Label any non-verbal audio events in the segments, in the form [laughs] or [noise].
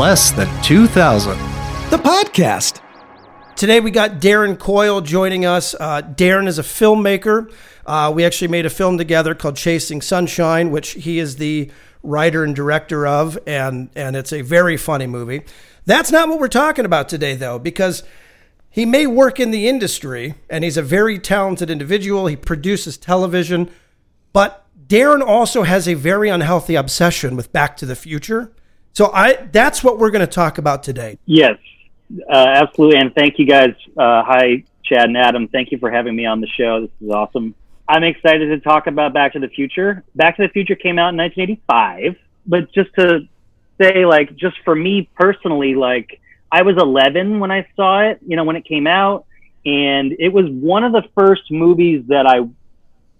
less than 2000. The podcast. Today we got Darren Coyle joining us. Uh, Darren is a filmmaker. Uh, we actually made a film together called Chasing Sunshine, which he is the writer and director of, and and it's a very funny movie. That's not what we're talking about today, though, because he may work in the industry and he's a very talented individual. He produces television, but Darren also has a very unhealthy obsession with Back to the Future. So I that's what we're going to talk about today. Yes, uh, absolutely. And thank you guys. Uh, hi, Chad and Adam. Thank you for having me on the show. This is awesome. I'm excited to talk about Back to the Future. Back to the Future came out in 1985, but just to say, like, just for me personally, like, I was 11 when I saw it, you know, when it came out. And it was one of the first movies that I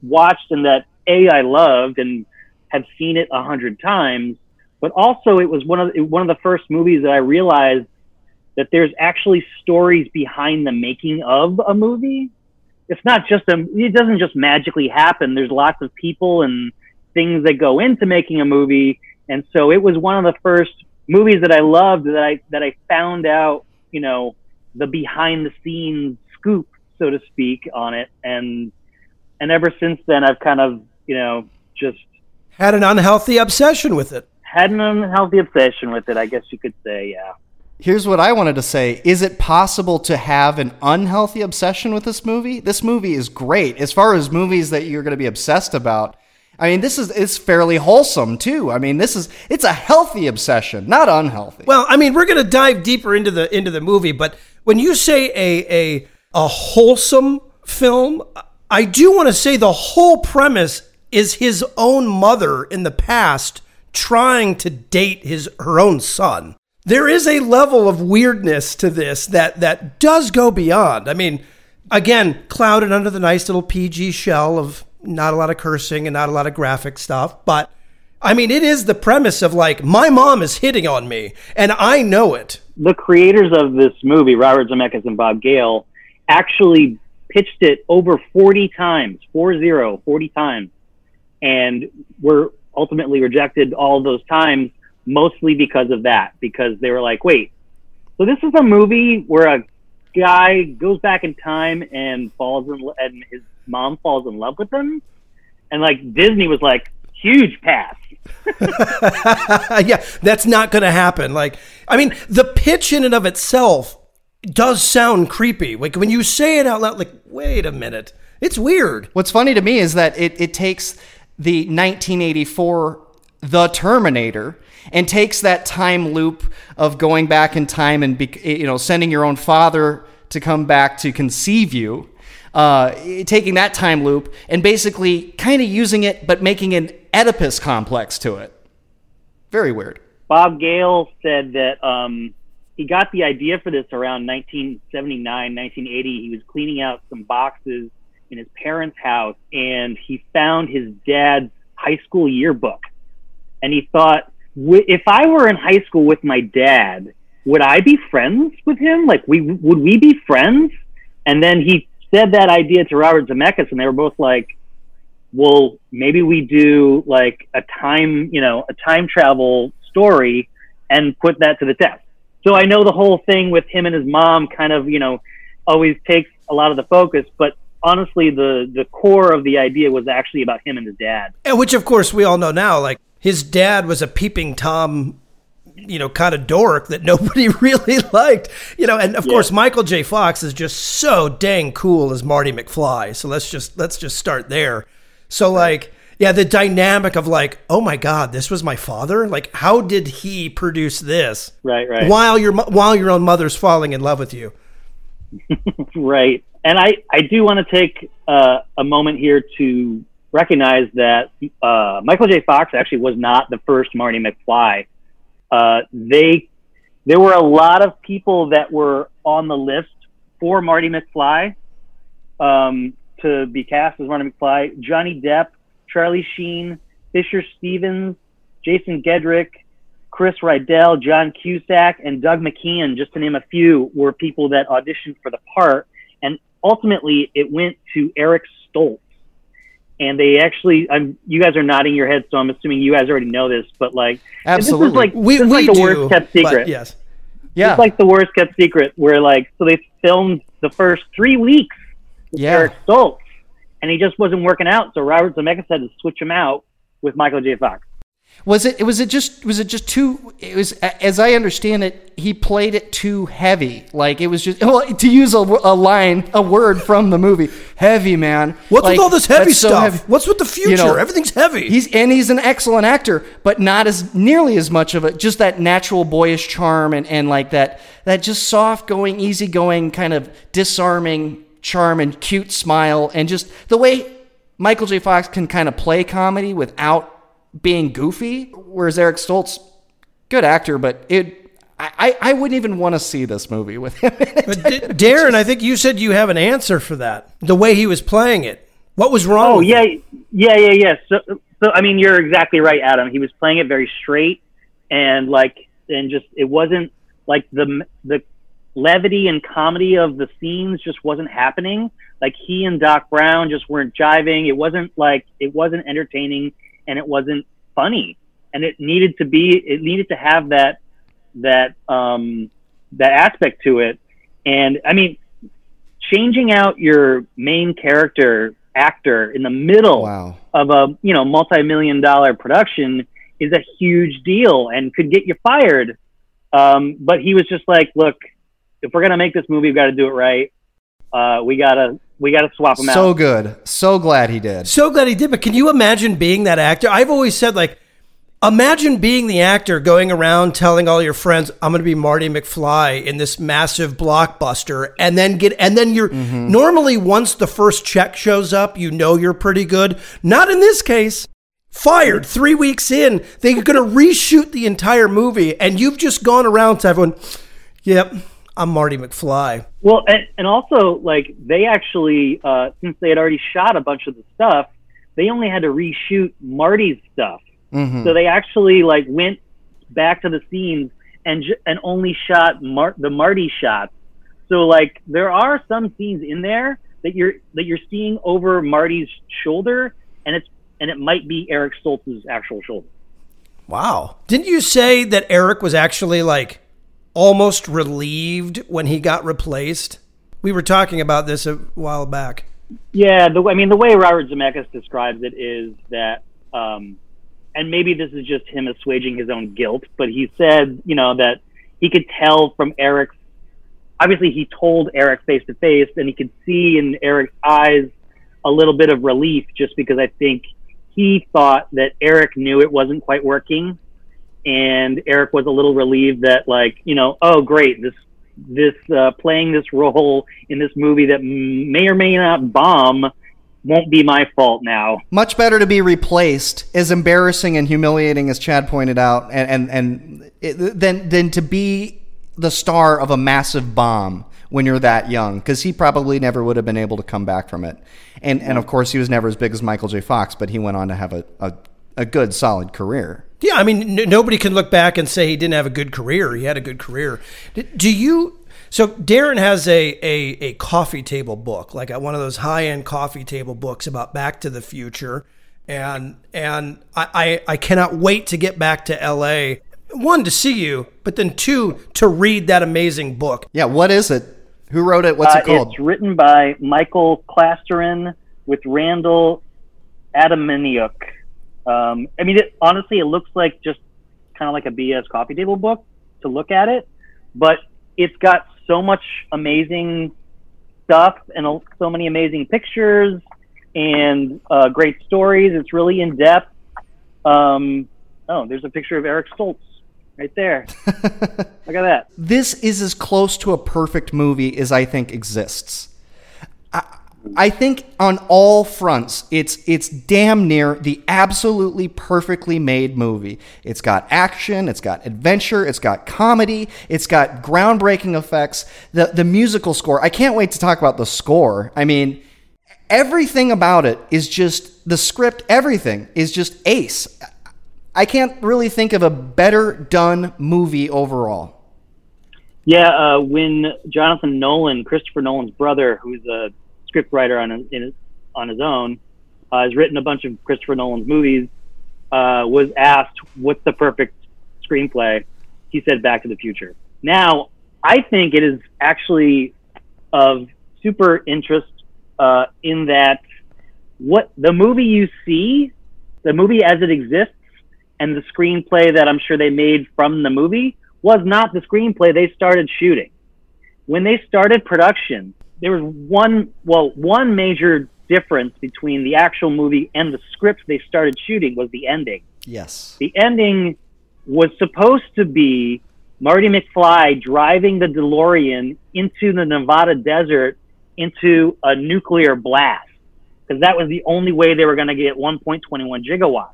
watched and that A, I loved and have seen it a hundred times. But also, it was one of the, one of the first movies that I realized that there's actually stories behind the making of a movie. It's not just a, it doesn't just magically happen. There's lots of people and things that go into making a movie. And so it was one of the first movies that I loved that I that I found out, you know, the behind the scenes scoop, so to speak, on it, and and ever since then, I've kind of, you know, just had an unhealthy obsession with it. Had an unhealthy obsession with it, I guess you could say, yeah. Here's what I wanted to say. Is it possible to have an unhealthy obsession with this movie? This movie is great. As far as movies that you're going to be obsessed about, I mean, this is it's fairly wholesome too. I mean, this is it's a healthy obsession, not unhealthy. Well, I mean, we're going to dive deeper into the into the movie, but when you say a a a wholesome film, I do want to say the whole premise is his own mother in the past trying to date his her own son. There is a level of weirdness to this that that does go beyond. I mean, again, clouded under the nice little PG shell of not a lot of cursing and not a lot of graphic stuff, but I mean, it is the premise of like, my mom is hitting on me and I know it. The creators of this movie, Robert Zemeckis and Bob Gale, actually pitched it over 40 times, 40, 40 times, and were ultimately rejected all those times, mostly because of that, because they were like, wait, so this is a movie where a guy goes back in time and falls in, and his mom falls in love with him, and like Disney was like, huge pass. [laughs] yeah, that's not going to happen. Like, I mean, the pitch in and of itself does sound creepy. Like when you say it out loud, like, wait a minute, it's weird. What's funny to me is that it, it takes the 1984 The Terminator and takes that time loop of going back in time and be, you know sending your own father to come back to conceive you uh, taking that time loop and basically kind of using it, but making an Oedipus complex to it. Very weird. Bob Gale said that um, he got the idea for this around 1979, 1980. He was cleaning out some boxes in his parents' house and he found his dad's high school yearbook. And he thought, if I were in high school with my dad, would I be friends with him? Like, we would we be friends? And then he said that idea to Robert Zemeckis, and they were both like, "Well, maybe we do like a time, you know, a time travel story, and put that to the test." So I know the whole thing with him and his mom kind of, you know, always takes a lot of the focus, but honestly, the the core of the idea was actually about him and his dad, and which of course we all know now, like. His dad was a peeping tom you know, kind of dork that [laughs] nobody really liked. You know, and of yeah. course Michael J. Fox is just so dang cool as Marty McFly. So let's just let's just start there. So like yeah, the dynamic of like, oh my god, this was my father. Like, how did he produce this? Right, right. While your while your own mother's falling in love with you. [laughs] right, and I I do want to take uh, a moment here to recognize that uh, Michael J. Fox actually was not the first Marty McFly. Uh, they there were a lot of people that were on the list for Marty McFly um, to be cast as Marty McFly. Johnny Depp, Charlie Sheen, Fisher Stevens, Jason Gedrick, Chris Rydell, John Cusack, and Doug McKeon, just to name a few, were people that auditioned for the part. And ultimately, it went to Eric Stoltz. and they actually, I'm, you guys are nodding your heads, so I'm assuming you guys already know this, but like, Absolutely. this is like We, this is we like the do, worst kept secret. yes. Yeah. It's like the worst kept secret, where like, so they filmed the first three weeks with Yeah. Eric Stoltz, and he just wasn't working out, so Robert Zemeckis had to switch him out with Michael J. Fox. Was it was it just was it just too it was as I understand it he played it too heavy like it was just [laughs] well to use a, a line a word from the movie heavy man What's Like, with all this heavy that's so stuff? heavy. What's with the future? You know, Everything's heavy. He's and he's an excellent actor, but not as nearly as much of it. Just that natural boyish charm and, and like that that just soft going, easy going kind of disarming charm and cute smile and just the way Michael J. Fox can kind of play comedy without being goofy. Whereas Eric Stoltz, good actor, but it I, I I wouldn't even want to see this movie with him. in it. But D- Darren, I think you said you have an answer for that. The way he was playing it. What was wrong? Oh with yeah, it? yeah, yeah, yeah. So, so I mean, you're exactly right, Adam. He was playing it very straight and like, and just it wasn't like the the levity and comedy of the scenes just wasn't happening. Like he and Doc Brown just weren't jiving. It wasn't like it wasn't entertaining and it wasn't funny. And it needed to be. It needed to have that that um that aspect to it. And I mean, changing out your main character actor in the middle Wow. of a you know multi-million dollar production is a huge deal and could get you fired um, but he was just like look if we're gonna make this movie we've got to do it right uh, we gotta we gotta swap him So out So good. So glad he did. So glad he did. But can you imagine being that actor? I've always said, like, imagine being the actor going around telling all your friends, "I'm going to be Marty McFly in this massive blockbuster," and then get and then you're mm-hmm. normally once the first check shows up, you know you're pretty good. Not in this case. Fired three weeks in, they're going to reshoot the entire movie, and you've just gone around to everyone. Yep, I'm Marty McFly. well and, and also like they actually uh, since they had already shot a bunch of the stuff they only had to reshoot marty's stuff Mhm. So they actually like went back to the scenes and ju- and only shot Mar- the Marty shots. So like there are some scenes in there that you're that you're seeing over Marty's shoulder, and it's and it might be Eric Stoltz's actual shoulder. Wow. Didn't you say that Eric was actually like almost relieved when he got replaced? We were talking about this a while back. Yeah, the, I mean the way Robert Zemeckis describes it is that, um, and maybe this is just him assuaging his own guilt, but he said, you know, that he could tell from Eric's. Obviously, he told Eric face to face, and he could see in Eric's eyes a little bit of relief, just because I think he thought that Eric knew it wasn't quite working, and Eric was a little relieved that, like, you know, oh great, this this uh, playing this role in this movie that may or may not bomb won't be my fault now. Much better to be replaced, as embarrassing and humiliating as Chad pointed out, and and and it, than than to be the star of a massive bomb when you're that young, because he probably never would have been able to come back from it. And and of course, he was never as big as Michael J. Fox, but he went on to have a a, a good, solid career. Yeah, I mean, n- nobody can look back and say he didn't have a good career. He had a good career. D- Do you? So Darren has a a, a coffee table book, like one of those high end coffee table books about Back to the Future, and and I, I I cannot wait to get back to L.A. One to see you, but then two to read that amazing book. Yeah, what is it? Who wrote it? What's Uh, it called? it's written by Michael Klastorin with Randall Atamaniuk. Um, I mean, it, honestly, it looks like just kind of like a BS coffee table book to look at it, but it's got so much amazing stuff and so many amazing pictures and uh, great stories. It's really in depth. Um, oh, there's a picture of Eric Stoltz right there. [laughs] Look at that. this is as close to a perfect movie as I think exists. I, I think on all fronts, it's it's damn near the absolutely perfectly made movie. It's got action, it's got adventure, it's got comedy, it's got groundbreaking effects. The the musical score. I can't wait to talk about the score. I mean, everything about it is just the script. Everything is just ace. I can't really think of a better done movie overall. Yeah, uh, when Jonathan Nolan, Christopher Nolan's brother, who's a scriptwriter on his, in his, on his own, uh, has written a bunch of Christopher Nolan's movies, uh, was asked what's the perfect screenplay. He said Back to the Future. Now, I think it is actually of super interest uh, in that what the movie you see, the movie as it exists, and the screenplay that I'm sure they made from the movie was not the screenplay they started shooting. When they started production, there was one, well, one major difference between the actual movie and the script they started shooting was the ending. Yes. The ending was supposed to be Marty McFly driving the DeLorean into the Nevada desert into a nuclear blast because that was the only way they were going to get 1.21 gigawatts.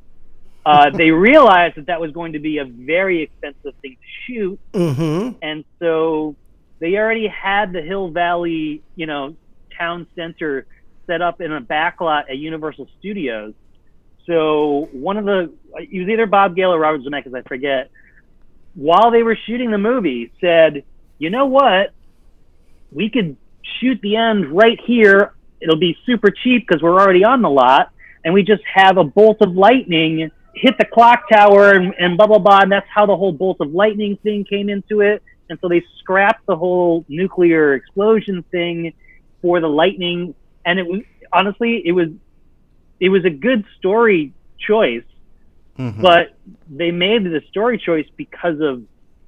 Uh, [laughs] they realized that that was going to be a very expensive thing to shoot, Mm-hmm. and so they already had the Hill Valley, you know, town center set up in a backlot at Universal Studios. So one of the it was either Bob Gale or Robert Zemeckis, I forget. While they were shooting the movie, said, "You know what? We could shoot the end right here. It'll be super cheap because we're already on the lot, and we just have a bolt of lightning hit the clock tower and, and blah blah blah. And that's how the whole bolt of lightning thing came into it. And so they scrapped the whole nuclear explosion thing for the lightning. And it was honestly, it was it was a good story choice, but they made the story choice because of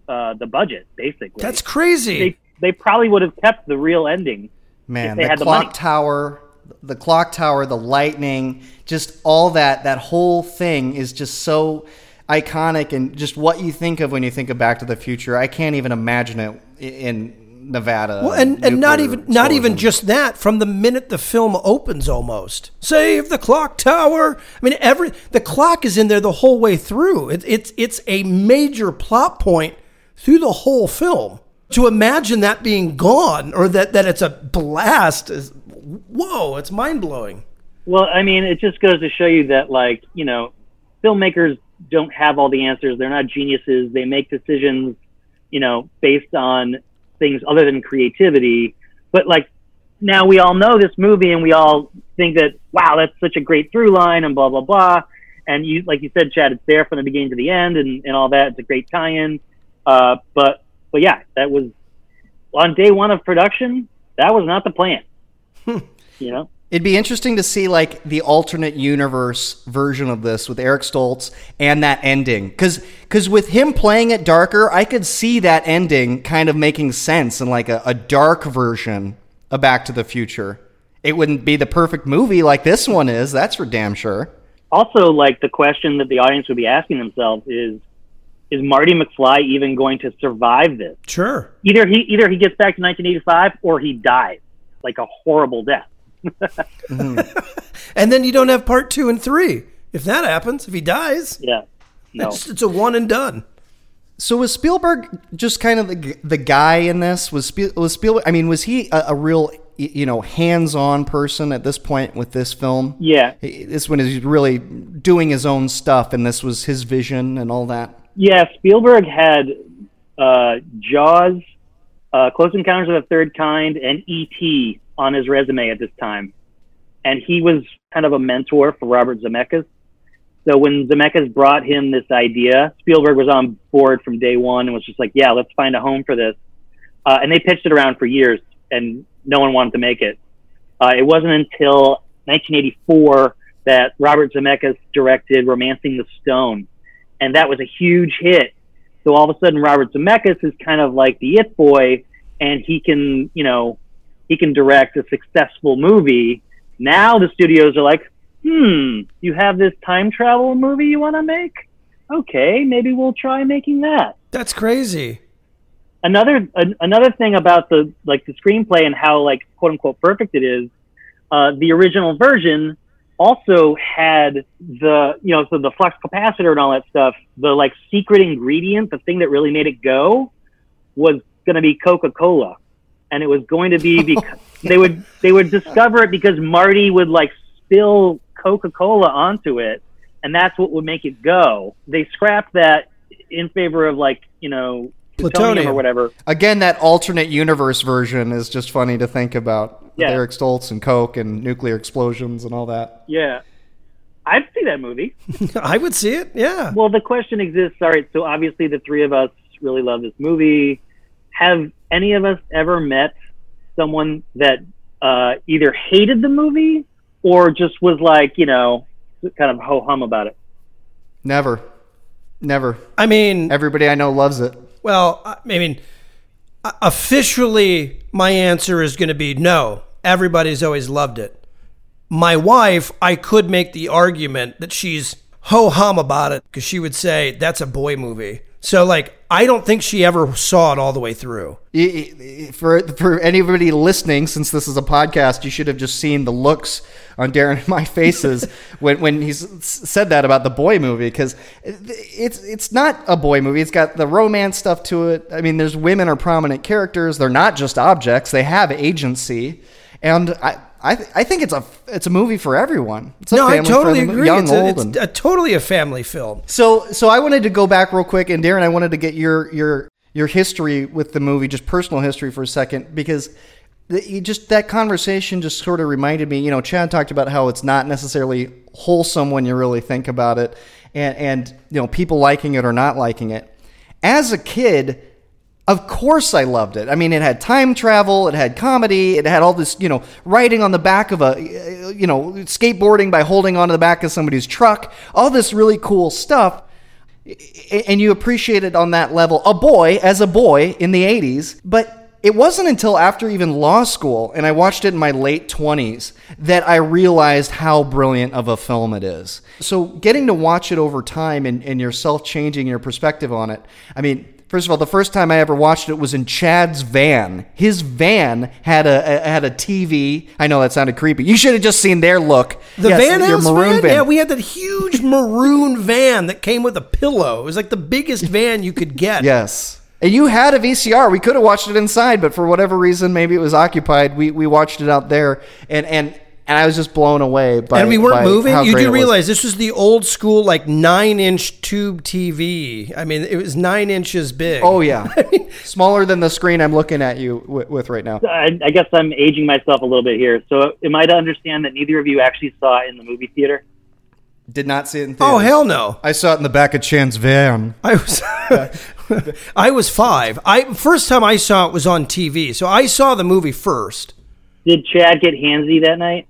uh, the budget, basically. That's crazy. they they probably would have kept the real ending. Man, they the had the clock money. tower, the clock tower, the lightning, just all that that whole thing is just so iconic and just what you think of when you think of Back to the Future. I can't even imagine it in Nevada. Well, and, and not nuclear even not even just that. From the minute the film opens, almost save the clock tower. I mean, every the clock is in there the whole way through. It, it's it's a major plot point through the whole film. To imagine that being gone or that that it's a blast is whoa. It's mind blowing. Well, I mean, it just goes to show you that, like, you know, filmmakers don't have all the answers. They're not geniuses. They make decisions, you know, based on things other than creativity. But, like, now we all know this movie and we all think that, wow, that's such a great through line and blah, blah, blah. And you, like you said, Chad, it's there from the beginning to the end and, and all that. It's a great tie in. Uh, but, but yeah, that was on day one of production. That was not the plan. you know? It'd be interesting to see like the alternate universe version of this with Eric Stoltz and that ending. Cause, cause with him playing it darker, I could see that ending kind of making sense in like a, a dark version of Back to the Future. It wouldn't be the perfect movie like this one is, that's for damn sure. also like the question that the audience would be asking themselves is is Marty McFly even going to survive this? Sure. Either he either he gets back to 1985 or he dies like a horrible death. [laughs] And then you don't have part two and three. If that happens, if he dies, Yeah. No. it's, it's a one and done. So was Spielberg just kind of the, the guy in this? Was Spiel, was Spielberg? I mean, was he a, a real you know hands-on person at this point with this film? Yeah. This one is really doing his own stuff, and this was his vision and all that. Yeah, Spielberg had uh, Jaws, uh, Close Encounters of the Third Kind, and E.T. on his resume at this time. And he was kind of a mentor for Robert Zemeckis. So when Zemeckis brought him this idea, Spielberg was on board from day one and was just like, yeah, let's find a home for this. Uh, and they pitched it around for years, and no one wanted to make it. Uh, it wasn't until 1984 that Robert Zemeckis directed Romancing the Stone, and that was a huge hit. So all of a sudden, Robert Zemeckis is kind of like the it boy, and he can, you know, he can direct a successful movie. Now the studios are like, hmm, you have this time travel movie you want to make? Okay, maybe we'll try making that That's crazy. another an, another thing about the like the screenplay and how like quote unquote perfect it is uh, the original version also had the you know so the flux capacitor and all that stuff the like secret ingredient the thing that really made it go was going to be coca-cola and it was going to be [laughs] because they would they would discover it because marty would like spill coca-cola onto it and that's what would make it go they scrapped that in favor of like you know plutonium, Plutonium. or whatever Again, that alternate universe version is just funny to think about. Yeah. Eric Stoltz and Coke and nuclear explosions and all that. Yeah. I'd see that movie. [laughs] I would see it. Yeah. Well, the question exists. All right, so obviously the three of us really love this movie. Have any of us ever met someone that uh, either hated the movie or just was like, you know, kind of ho hum about it? Never. Never. I mean, Everybody I know loves it. well, I mean, officially, my answer is going to be no. Everybody's always loved it. My wife, I could make the argument that she's ho hum about it because she would say that's a boy movie. So, like, I don't think she ever saw it all the way through. For for anybody listening, since this is a podcast, you should have just seen the looks on Darren and my faces [laughs] when when he said that about the boy movie because it's it's not a boy movie. It's got the romance stuff to it. I mean, there's women are prominent characters. They're not just objects. They have agency, and I. I, th- I think it's a it's a movie for everyone. It's a No, I totally agree. young, it's a, it's and- a totally a family film. so so I wanted to go back real quick, and Darren, I wanted to get your your your history with the movie, just personal history for a second, because the, you just that conversation just sort of reminded me. You know, Chad talked about how it's not necessarily wholesome when you really think about it, and and you know people liking it or not liking it. As a kid, of course I loved it. I mean, it had time travel, it had comedy, it had all this, you know, riding on the back of a, you know, skateboarding by holding onto the back of somebody's truck, all this really cool stuff. And you appreciate it on that level, a boy as a boy in the 80s. But it wasn't until after even law school and I watched it in my late 20s that I realized how brilliant of a film it is. So getting to watch it over time and, and yourself changing your perspective on it, I mean, First of all, the first time I ever watched it was in Chad's van. His van had a, a had a TV. I know that sounded creepy. You should have just seen their look. The Yes, Van your maroon van? Yeah, we had that huge maroon van that came with a pillow. It was like the biggest van you could get. Yes. And you had a VCR. We could have watched it inside, but for whatever reason, maybe it was occupied. We, we watched it out there, and and and I was just blown away by. and we weren't by moving. You do it was. realize this was the old school, like nine inch tube TV. I mean, it was nine inches big. Oh yeah, [laughs] smaller than the screen I'm looking at you with, with right now. I, I guess I'm aging myself a little bit here. So, am I to understand that neither of you actually saw it in the movie theater? Did not see it in Oh hell no! I saw it in the back of Chad's van. I was [laughs] I was five. I first time I saw it was on TV, so I saw the movie first. Did Chad get handsy that night?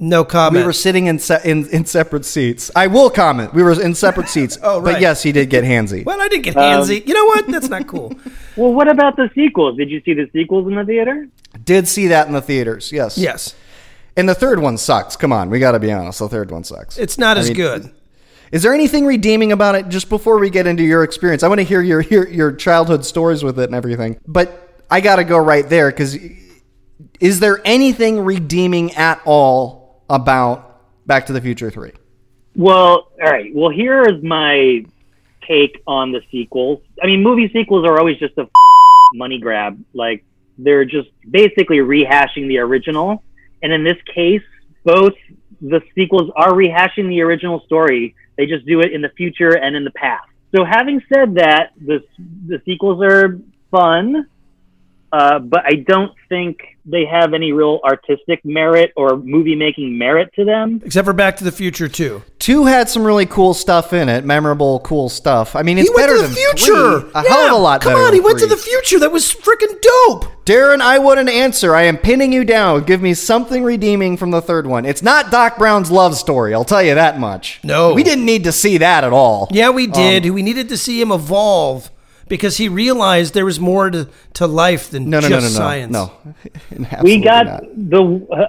No comment. We were sitting in, se- in in separate seats. I will comment. We were in separate seats. [laughs] Oh, right. But yes, he did get handsy. well, I didn't get Um, handsy. you know what? That's not cool. [laughs] Well, what about the sequels? Did you see the sequels in the theater? Did see that in the theaters. Yes. yes, And the third one sucks. Come on, we got to be honest. The third one sucks. it's not I as mean, good. Is there anything redeeming about it? Just before we get into your experience, I want to hear your your, your childhood stories with it and everything. But I got to go right there because is there anything redeeming at all about Back to the Future Three? Well, all right. Well, here is my take on the sequels. I mean, movie sequels are always just a money grab. Like they're just basically rehashing the original. And in this case, both the sequels are rehashing the original story. They just do it in the future and in the past. So, having said that, the the sequels are fun, uh, but I don't think they have any real artistic merit or movie making merit to them. Except for Back to the Future too. Two had some really cool stuff in it, memorable, cool stuff. I mean, it's he went better to the than future. Three, a yeah, hell of a lot Come better. on, than he went to the future. That was freaking dope. Darren, I wouldn't answer. I am pinning you down. Give me something redeeming from the third one. It's not Doc Brown's love story. I'll tell you that much. No. we didn't need to see that at all. Yeah, we did. we needed to see him evolve because he realized there was more to, to life than No, no, just no, no, science. no, [laughs] no. we got not. the uh,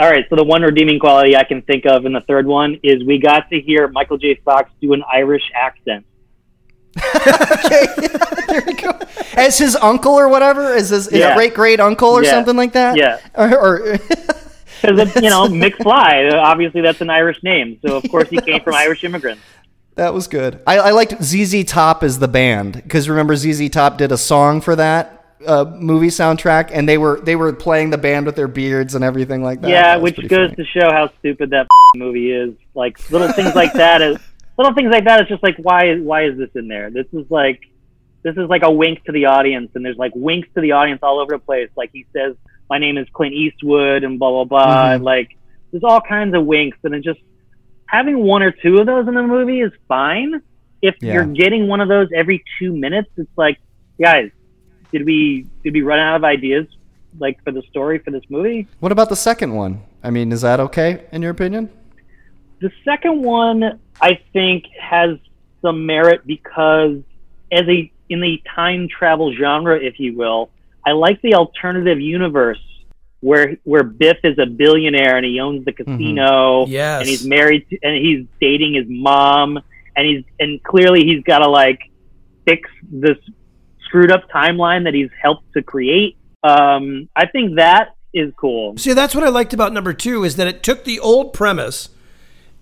all right so the one redeeming quality i can think of in the third one is we got to hear michael j fox do an irish accent [laughs] there we go. As his uncle or whatever, as his, his Yeah. great great uncle or Yeah. something like that. Yeah. [laughs] Or, or because you know mcfly obviously that's an irish name so of course he came from irish immigrants that was good. I, I liked ZZ Top as the band because remember ZZ Top did a song for that uh, movie soundtrack, and they were they were playing the band with their beards and everything like that. yeah That which goes funny. to show how stupid that [laughs] movie is like little things like that is little things like that it's just like why why is this in there this is like this is like a wink to the audience and there's like winks to the audience all over the place like he says my name is clint eastwood and blah blah blah Mhm. and like there's all kinds of winks, and it just having one or two of those in the movie is fine. If Yeah. you're getting one of those every two minutes, it's like, guys, did we did we run out of ideas like for the story for this movie? What about the second one? I mean, is that okay in your opinion? The second one, I think, has some merit because, as a in the time travel genre, if you will, I like the alternative universe where where Biff is a billionaire and he owns the casino, Yes. and he's married to, and he's dating his mom, and he's and clearly he's got to like fix this screwed up timeline that he's helped to create. Um, I think that is cool. See, that's what I liked about number two is that it took the old premise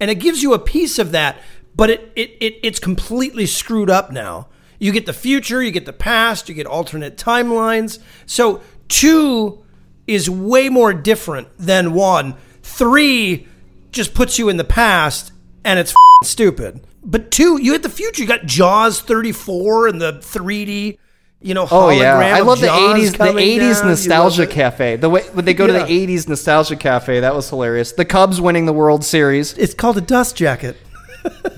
and it gives you a piece of that, but it, it, it it's completely screwed up now. You get the future, you get the past, you get alternate timelines. So two is way more different than one. Three just puts you in the past and it's f***ing stupid. But two, you had the future. You got Jaws 34 and the 3D, you know, Oh yeah, I love the '80s, the '80s down. Nostalgia cafe. The way when they go Yeah. to the '80s nostalgia cafe, that was hilarious. The Cubs winning the World Series. It's called a dust jacket.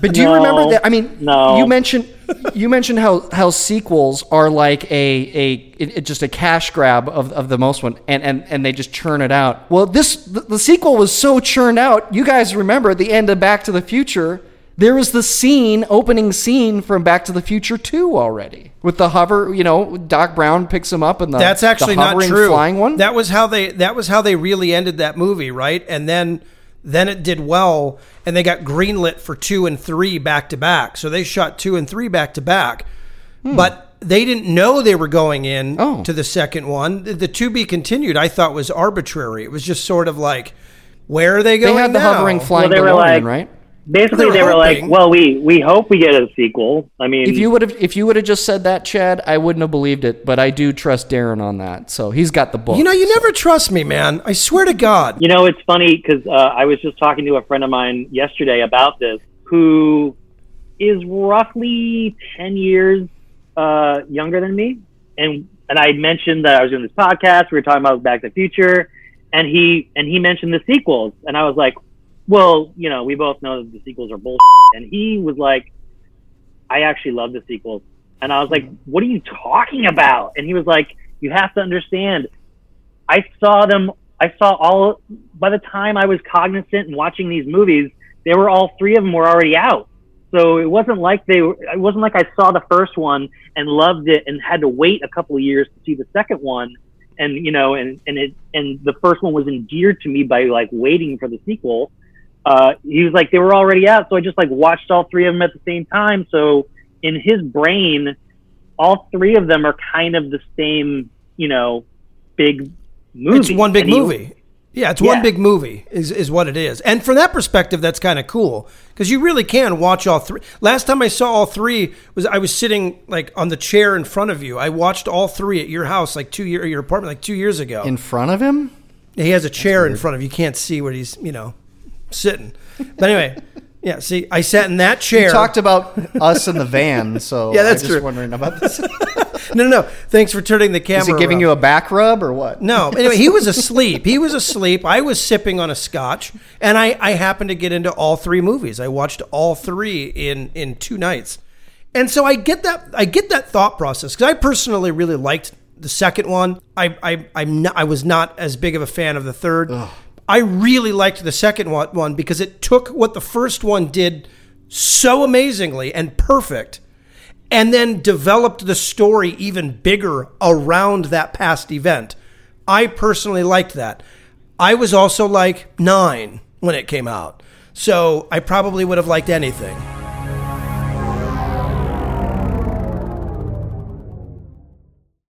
But do you No. remember that? I mean, No. you mentioned you mentioned how how sequels are like a a it, it just a cash grab of, of the most one, and, and and they just churn it out. Well, this the, the sequel was so churned out. You guys remember at the end of Back to the Future. There was the scene, opening scene from Back to the Future 2 already. With the hover, you know, Doc Brown picks him up and the That's actually the not true. flying one. That was how they that was how they really ended that movie, right? And then then it did well and they got greenlit for 2 and 3 back to back. So they shot 2 and 3 back to back. But they didn't know they were going in Hmm. Oh. to the second one. The, the to be continued I thought was arbitrary. It was just sort of like where are they going? they going had the now? hovering flying Well, they were DeLorean, like- right? Basically, They were they were like, "Well, we we hope we get a sequel." I mean, If you would have if you would have just said that, Chad, I wouldn't have believed it. But I do trust Darren on that, so he's got the book. You know, you never trust me, man. I swear to God. You know, it's funny because uh, I was just talking to a friend of mine yesterday about this, who is roughly ten years uh, younger than me, and and I mentioned that I was doing this podcast. We were talking about Back to the Future, and he and he mentioned the sequels, and I was like, "Well, you know, we both know that the sequels are bullshit." And he was like, "I actually love the sequels," and I was like, "What are you talking about?" And he was like, "You have to understand." I saw them. I saw all. By the time I was cognizant and watching these movies, they were all three of them were already out. So it wasn't like they. It wasn't like I saw the first one and loved it and had to wait a couple of years to see the second one. And you know, and and it and the first one was endeared to me by like waiting for the sequel. Uh, he was like they were already out, so I just like watched all three of them at the same time. So in his brain, all three of them are kind of the same, you know, big movie. It's one big he- movie. Yeah, it's one Yeah. big movie is, is what it is. And from that perspective, that's kind of cool because you really can watch all three. Last time I saw all three was I was sitting like on the chair in front of you. I watched all three at your house like two year your apartment like two years ago. in front of him. he has a chair in front of you. You can't see where he's you know sitting. But anyway, [laughs] yeah. See, I sat in that chair. You talked about us in the van, so [laughs] Yeah, that's I'm just true. wondering about this. [laughs] no, no, no. Thanks for turning the camera. Is he giving around. you a back rub or what? No. Anyway, he was asleep. He was asleep. I was sipping on a scotch, and I, I happened to get into all three movies. I watched all three in in two nights, and so I get that I get that thought process because I personally really liked the second one. I I I'm not, I was not as big of a fan of the third. I really liked the second one, because it took what the first one did so amazingly and perfect and then developed the story even bigger around that past event. I personally liked that. I was also like nine when it came out. So I probably would have liked anything.